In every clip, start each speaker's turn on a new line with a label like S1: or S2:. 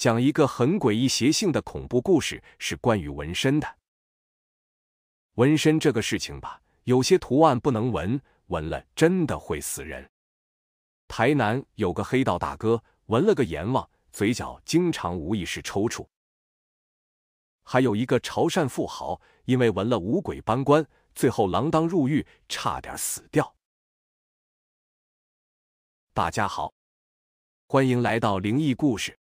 S1: 讲一个很诡异邪性的恐怖故事，是关于纹身的。纹身这个事情吧，有些图案不能纹，纹了真的会死人。台南有个黑道大哥，纹了个阎王，嘴角经常无意识抽搐。还有一个潮汕富豪，因为纹了五鬼搬棺，最后锒铛入狱，差点死掉。大家好，欢迎来到灵异故事。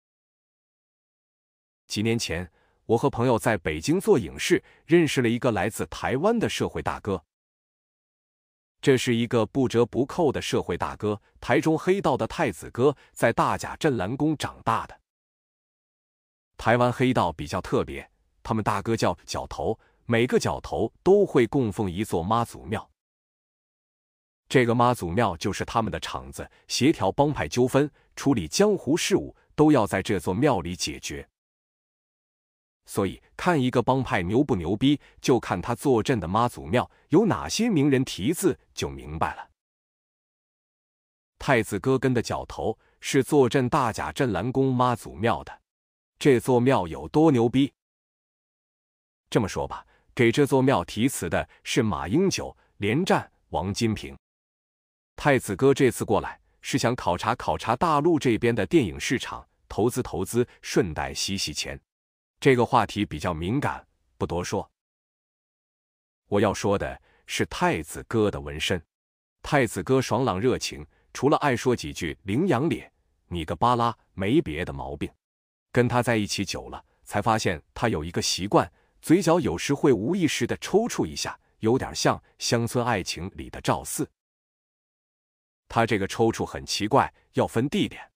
S1: 几年前，我和朋友在北京做影视，认识了一个来自台湾的社会大哥。这是一个不折不扣的社会大哥，台中黑道的太子哥，在大甲镇澜宫长大的。台湾黑道比较特别。他们大哥叫角头，每个角头都会供奉一座妈祖庙。这个妈祖庙就是他们的场子，协调帮派纠纷、处理江湖事务，都要在这座庙里解决。所以，看一个帮派牛不牛逼，就看他坐镇的妈祖庙有哪些名人题字，就明白了。太子哥跟的角头是坐镇大甲镇澜宫妈祖庙的，这座庙有多牛逼？这么说吧，给这座庙题词的是马英九、连战、王金平。太子哥这次过来是想考察考察大陆这边的电影市场，投资投资，顺带洗洗钱。这个话题比较敏感，不多说。我要说的是太子哥的纹身。太子哥爽朗热情，除了爱说几句羚羊脸、你个巴拉，没别的毛病。跟他在一起久了，才发现他有一个习惯。嘴角有时会无意识的抽搐一下，有点像《乡村爱情》里的赵四。他这个抽搐很奇怪，要分地点。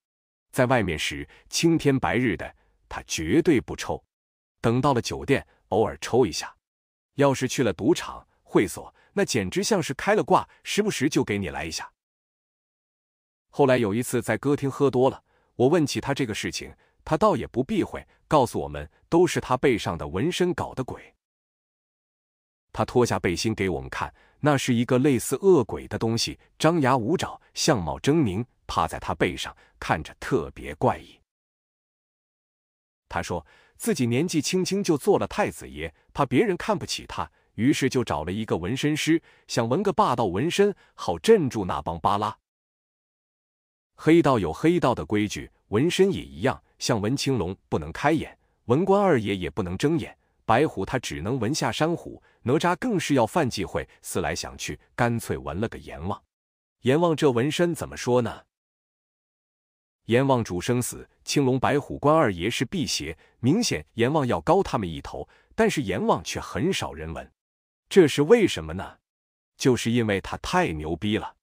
S1: 在外面时，青天白日的，他绝对不抽；等到了酒店，偶尔抽一下。要是去了赌场、会所，那简直像是开了挂，时不时就给你来一下。后来有一次在歌厅喝多了，我问起他这个事情。他倒也不避讳，告诉我们都是他背上的纹身搞的鬼。他脱下背心给我们看，那是一个类似恶鬼的东西，张牙舞爪，相貌狰狞，趴在他背上，看着特别怪异。他说自己年纪轻轻就做了太子爷，怕别人看不起他，于是就找了一个纹身师，想纹个霸道纹身，好镇住那帮巴拉。黑道有黑道的规矩，纹身也一样。像文青龙不能开眼，文官二爷也不能睁眼，白虎他只能纹下山虎，哪吒更是要犯忌讳。思来想去，干脆纹了个阎王。阎王这纹身怎么说呢？阎王主生死，青龙白虎关二爷是辟邪，明显阎王要高他们一头，但是阎王却很少人闻，这是为什么呢？就是因为他太牛逼了。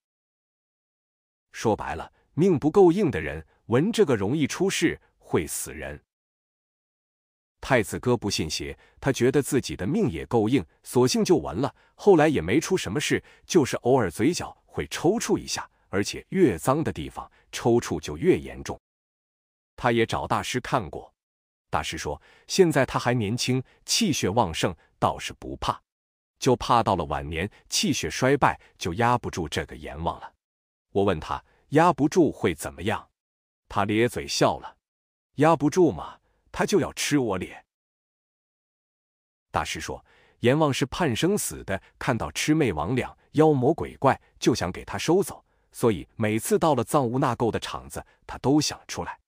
S1: 说白了，命不够硬的人闻这个容易出事。会死人。太子哥不信邪，他觉得自己的命也够硬，索性就闻了。后来也没出什么事，就是偶尔嘴角会抽搐一下，而且越脏的地方抽搐就越严重。他也找大师看过，大师说现在他还年轻，气血旺盛，倒是不怕，就怕到了晚年气血衰败，就压不住这个阎王了。我问他压不住会怎么样，他咧嘴笑了。压不住嘛，他就要吃我脸。大师说，阎王是判生死的，看到魑魅魍魉、妖魔鬼怪，就想给他收走，所以每次到了藏污纳垢的场子，他都想出来。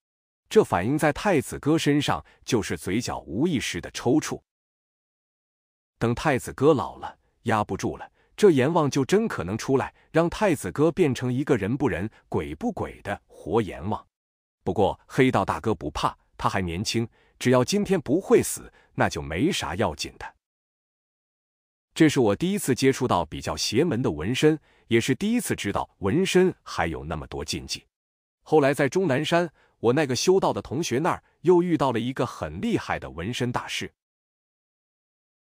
S1: 这反映在太子哥身上，就是嘴角无意识的抽搐。等太子哥老了，压不住了，这阎王就真可能出来，让太子哥变成一个人不人、鬼不鬼的活阎王。不过黑道大哥不怕，他还年轻，只要今天不会死，那就没啥要紧的。这是我第一次接触到比较邪门的纹身，也是第一次知道纹身还有那么多禁忌。后来在终南山，我那个修道的同学那儿又遇到了一个很厉害的纹身大师。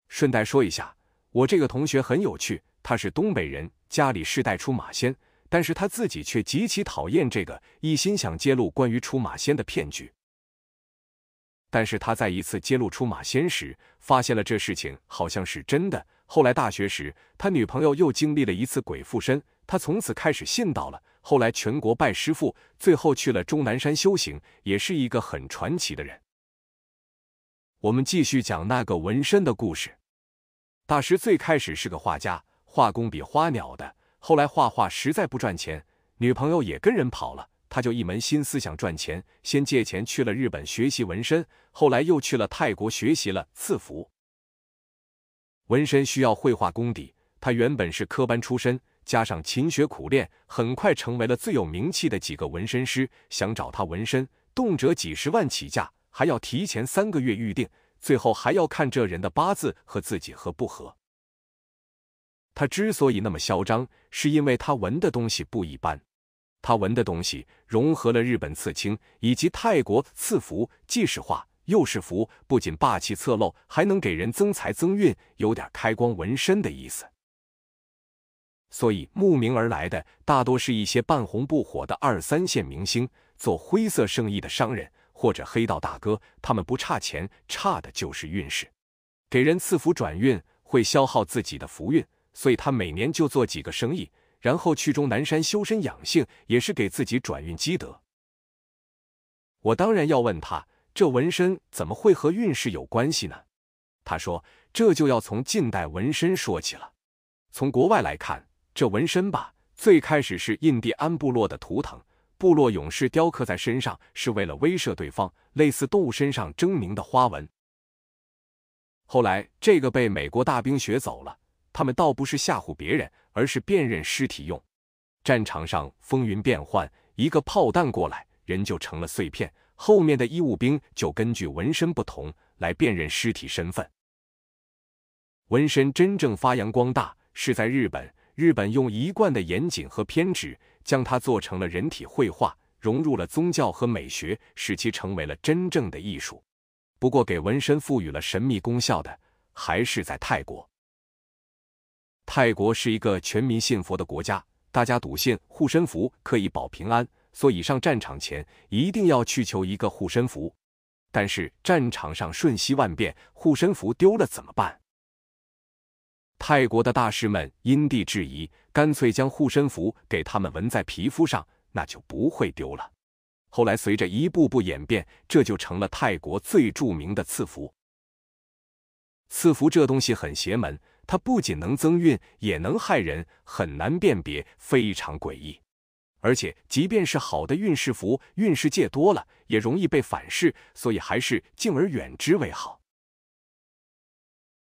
S1: 顺带说一下，我这个同学很有趣，他是东北人，家里世代出马仙。但是他自己却极其讨厌这个，一心想揭露关于出马仙的骗局。但是他在一次揭露出马仙时，发现了这事情好像是真的。后来大学时，他女朋友又经历了一次鬼附身，他从此开始信道了。后来全国拜师傅，最后去了终南山修行，也是一个很传奇的人。我们继续讲那个纹身的故事。大师最开始是个画家，画工比花鸟的。后来画画实在不赚钱，女朋友也跟人跑了，他就一门心思想赚钱，先借钱去了日本学习纹身，后来又去了泰国学习了刺服。纹身需要绘画功底，他原本是科班出身，加上勤学苦练，很快成为了最有名气的几个纹身师。想找他纹身，动辄几十万起价。还要提前三个月预定，最后还要看这人的八字和自己合不合。他之所以那么嚣张，是因为他纹的东西不一般。他纹的东西融合了日本刺青以及泰国刺符，既是画又是符，不仅霸气侧漏，还能给人增财增运，有点开光纹身的意思。所以慕名而来的大多是一些半红不火的二三线明星，做灰色生意的商人。或者黑道大哥，他们不差钱，差的就是运势。给人赐福转运会消耗自己的福运，所以他每年就做几个生意，然后去终南山修身养性，也是给自己转运积德。我当然要问他，这纹身怎么会和运势有关系呢？他说，这就要从近代纹身说起了。从国外来看，这纹身吧，最开始是印第安部落的图腾。部落勇士雕刻在身上是为了威慑对方，类似动物身上狰狞的花纹。后来这个被美国大兵学走了，他们倒不是吓唬别人，而是辨认尸体用。战场上风云变幻，一个炮弹过来，人就成了碎片，后面的医务兵就根据纹身不同来辨认尸体身份。纹身真正发扬光大是在日本，日本用一贯的严谨和偏执。将它做成了人体绘画，融入了宗教和美学，使其成为了真正的艺术。不过，给纹身赋予了神秘功效的还是在泰国。泰国是一个全民信佛的国家，大家笃信护身符可以保平安，所以上战场前一定要去求一个护身符。但是战场上瞬息万变，护身符丢了怎么办？泰国的大师们因地制宜，干脆将护身符给他们纹在皮肤上，那就不会丢了。后来随着一步步演变，这就成了泰国最著名的赐福。赐福这东西很邪门，它不仅能增运，也能害人，很难辨别，非常诡异。而且，即便是好的运势符，运势借多了也容易被反噬，所以还是敬而远之为好。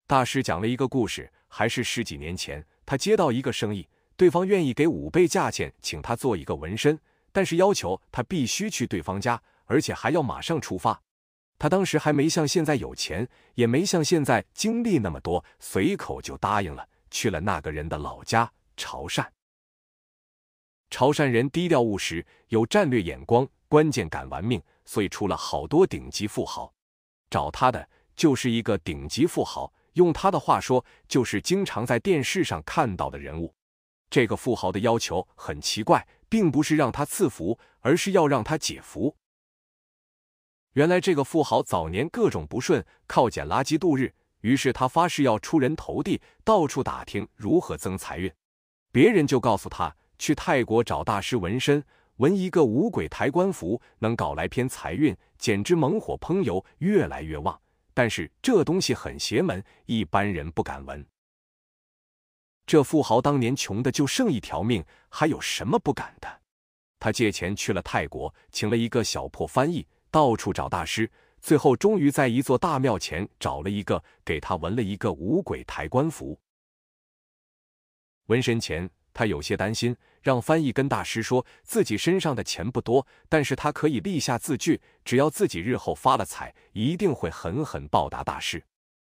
S1: 大师讲了一个故事。还是十几年前，他接到一个生意，对方愿意给五倍价钱请他做一个纹身，但是要求他必须去对方家，而且还要马上出发。他当时还没像现在有钱，也没像现在经历那么多，随口就答应了，去了那个人的老家潮汕。潮汕人低调务实，有战略眼光，关键敢玩命，所以出了好多顶级富豪。找他的就是一个顶级富豪。用他的话说，就是经常在电视上看到的人物。这个富豪的要求很奇怪，并不是让他赐福，而是要让他解福。原来这个富豪早年各种不顺，靠捡垃圾度日，于是他发誓要出人头地，到处打听如何增财运。别人就告诉他去泰国找大师纹身，纹一个五鬼抬棺符，能搞来篇财运，简直猛火烹油，越来越旺。但是这东西很邪门，一般人不敢闻。这富豪当年穷的就剩一条命，还有什么不敢的？他借钱去了泰国，请了一个小破翻译，到处找大师，最后终于在一座大庙前找了一个，给他纹了一个五鬼抬棺符。纹身前。他有些担心，让翻译跟大师说自己身上的钱不多，但是他可以立下字据，只要自己日后发了财，一定会狠狠报答大师。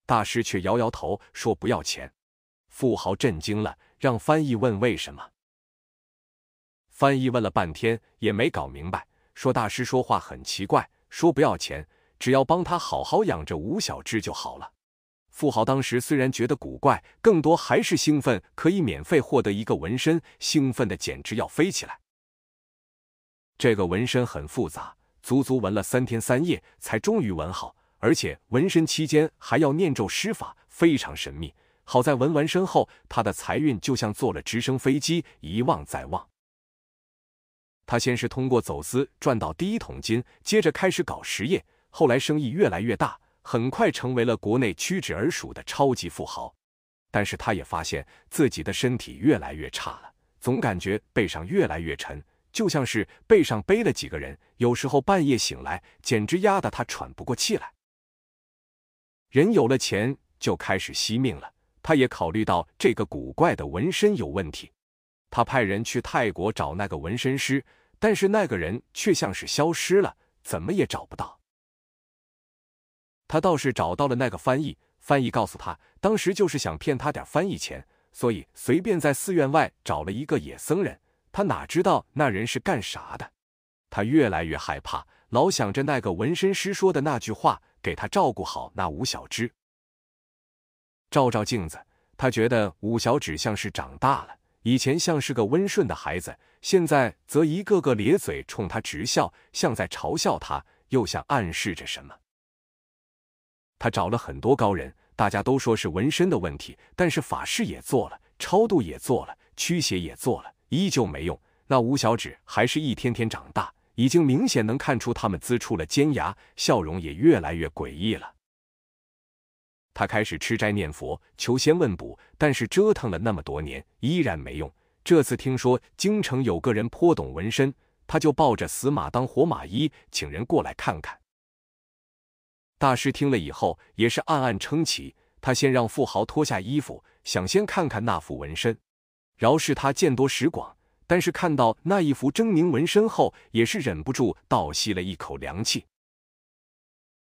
S1: 大师却摇摇头说不要钱。富豪震惊了，让翻译问为什么。翻译问了半天也没搞明白，说大师说话很奇怪，说不要钱，只要帮他好好养着吴小芝就好了。富豪当时虽然觉得古怪，更多还是兴奋，可以免费获得一个纹身，兴奋的简直要飞起来。这个纹身很复杂，足足纹了三天三夜才终于纹好，而且纹身期间还要念咒施法，非常神秘。好在纹完身后，他的财运就像坐了直升飞机，一旺再旺。他先是通过走私赚到第一桶金，接着开始搞实业，后来生意越来越大。很快成为了国内屈指而数的超级富豪。但是他也发现自己的身体越来越差了，总感觉背上越来越沉，就像是背上背了几个人。有时候半夜醒来，简直压得他喘不过气来。人有了钱就开始惜命了，他也考虑到这个古怪的纹身有问题。他派人去泰国找那个纹身师，但是那个人却像是消失了，怎么也找不到。他倒是找到了那个翻译，翻译告诉他，当时就是想骗他点翻译钱，所以随便在寺院外找了一个野僧人。他哪知道那人是干啥的？他越来越害怕，老想着那个纹身师说的那句话，给他照顾好那吴小芝。照照镜子，他觉得吴小芷像是长大了。以前像是个温顺的孩子，现在则一个个咧嘴冲他直笑，像在嘲笑他，又像暗示着什么。他找了很多高人，大家都说是纹身的问题，但是法事也做了，超度也做了，驱邪也做了，依旧没用。那吴小指还是一天天长大，已经明显能看出他们呲出了尖牙，笑容也越来越诡异了。他开始吃斋念佛，求仙问卜，但是折腾了那么多年，依然没用。这次听说京城有个人颇懂纹身，他就抱着死马当活马医，请人过来看看。大师听了以后，也是暗暗称奇。他先让富豪脱下衣服，想先看看那幅纹身。饶是他见多识广，但是看到那一幅狰狞纹身后，也是忍不住倒吸了一口凉气。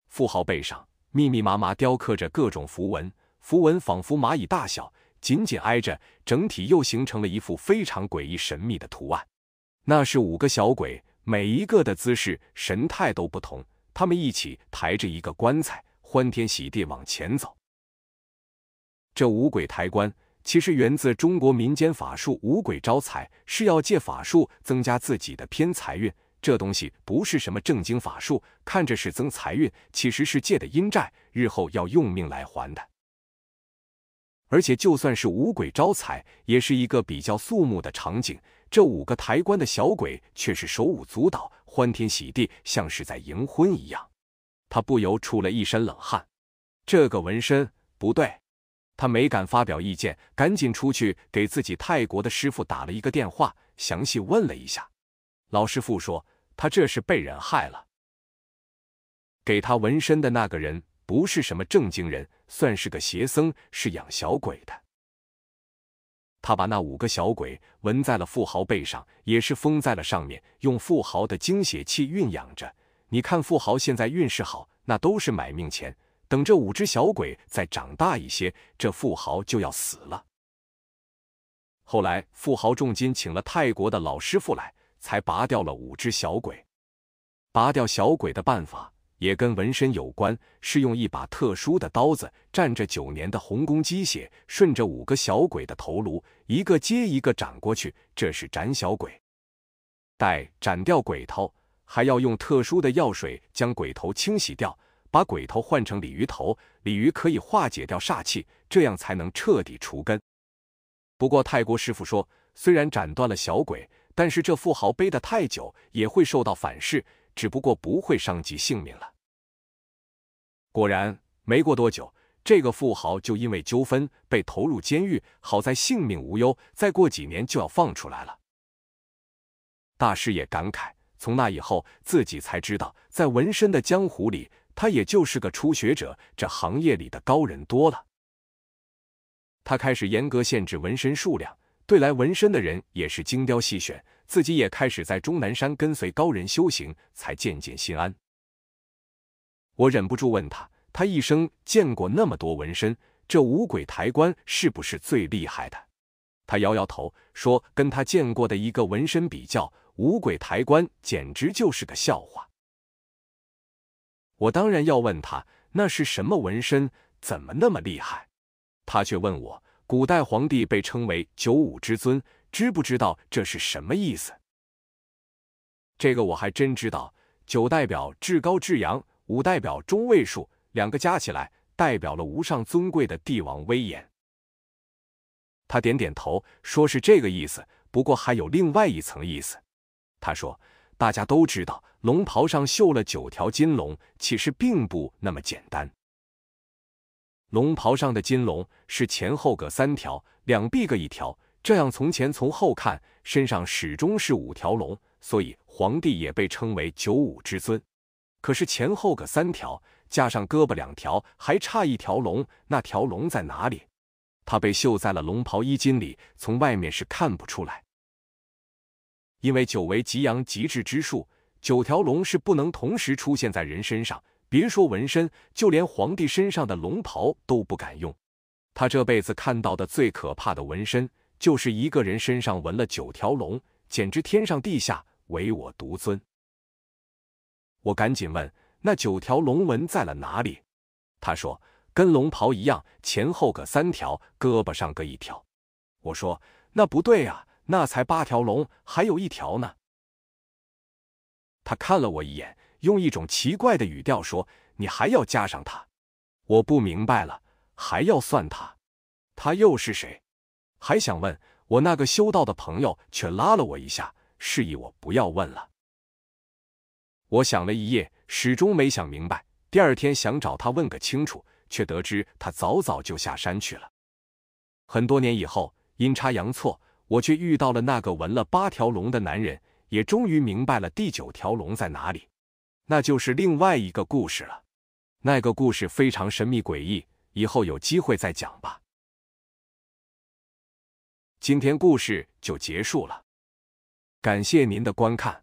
S1: 富豪背上。密密麻麻雕刻着各种符文，符文仿佛蚂蚁大小，紧紧挨着，整体又形成了一幅非常诡异神秘的图案。那是五个小鬼，每一个的姿势神态都不同，他们一起抬着一个棺材，欢天喜地往前走。这五鬼抬棺其实源自中国民间法术“五鬼招财”，是要借法术增加自己的偏财运。这东西不是什么正经法术，看着是增财运，其实是借的阴债，日后要用命来还的。而且就算是五鬼招财，也是一个比较肃穆的场景。这五个抬棺的小鬼却是手舞足蹈，欢天喜地，像是在迎婚一样。他不由出了一身冷汗。这个纹身不对，他没敢发表意见，赶紧出去给自己泰国的师傅打了一个电话，详细问了一下。老师傅说，他这是被人害了。给他纹身的那个人不是什么正经人，算是个邪僧，是养小鬼的。他把那五个小鬼纹在了富豪背上，也是封在了上面，用富豪的精血气运养着。你看，富豪现在运势好，那都是买命钱。等这五只小鬼再长大一些，这富豪就要死了。后来，富豪重金请了泰国的老师傅来。才拔掉了五只小鬼。拔掉小鬼的办法也跟纹身有关，是用一把特殊的刀子，蘸着九年的红宫鸡血，顺着五个小鬼的头颅，一个接一个斩过去。这是斩小鬼。待斩掉鬼头，还要用特殊的药水将鬼头清洗掉，把鬼头换成鲤鱼头。鲤鱼可以化解掉煞气，这样才能彻底除根。不过泰国师傅说，虽然斩断了小鬼。但是这富豪背得太久也会受到反噬，只不过不会伤及性命了。果然，没过多久，这个富豪就因为纠纷被投入监狱，好在性命无忧，再过几年就要放出来了。大师也感慨，从那以后自己才知道，在纹身的江湖里，他也就是个初学者，这行业里的高人多了。他开始严格限制纹身数量。对来纹身的人也是精雕细选，自己也开始在终南山跟随高人修行，才渐渐心安。我忍不住问他：他一生见过那么多纹身，这五鬼抬棺是不是最厉害的？他摇摇头说：跟他见过的一个纹身比较，五鬼抬棺简直就是个笑话。我当然要问他那是什么纹身，怎么那么厉害？他却问我。古代皇帝被称为九五之尊，知不知道这是什么意思？这个我还真知道，九代表至高至阳，五代表中位数，两个加起来代表了无上尊贵的帝王威严。他点点头，说是这个意思。不过还有另外一层意思。他说，大家都知道，龙袍上绣了九条金龙，其实并不那么简单。龙袍上的金龙是前后各三条，两臂各一条，这样从前从后看，身上始终是五条龙，所以皇帝也被称为九五之尊。可是前后各三条，加上胳膊两条，还差一条龙，那条龙在哪里？它被绣在了龙袍衣襟里，从外面是看不出来。因为九为极阳极致之术，九条龙是不能同时出现在人身上。别说纹身，就连皇帝身上的龙袍都不敢用。他这辈子看到的最可怕的纹身，就是一个人身上纹了九条龙，简直天上地下唯我独尊。我赶紧问：“那九条龙纹在了哪里？”他说：“跟龙袍一样，前后各三条，胳膊上各一条。”我说：“那不对啊，那才八条龙，还有一条呢。”他看了我一眼。用一种奇怪的语调说：“你还要加上他？”我不明白了，还要算他？他又是谁？还想问我那个修道的朋友，却拉了我一下，示意我不要问了。我想了一夜，始终没想明白。第二天想找他问个清楚，却得知他早早就下山去了。很多年以后，阴差阳错，我却遇到了那个纹了八条龙的男人，也终于明白了第九条龙在哪里。那就是另外一个故事了，那个故事非常神秘诡异，以后有机会再讲吧。今天故事就结束了，感谢您的观看。